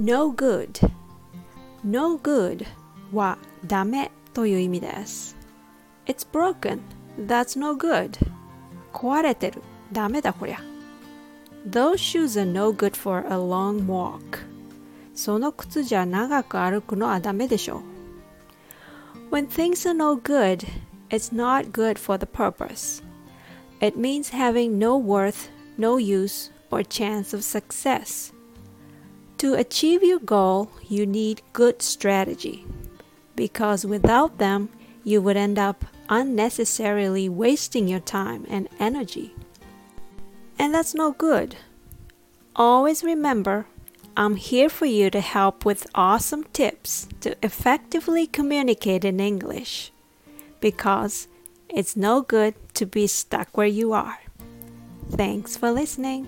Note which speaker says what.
Speaker 1: No good No good はダメという意味です It's broken That's no good 壊れてるダメだこりゃ Those shoes are no good for a long walk その靴じゃ長く歩くのはダメでしょ When things are no good, it's not good for the purpose. It means having no worth, no use, or chance of success. To achieve your goal, you need good strategy, because without them, you would end up unnecessarily wasting your time and energy. And that's no good. Always remember I'm here for you to help with awesome tips to effectively communicate in English because it's no good to be stuck where you are. Thanks for listening.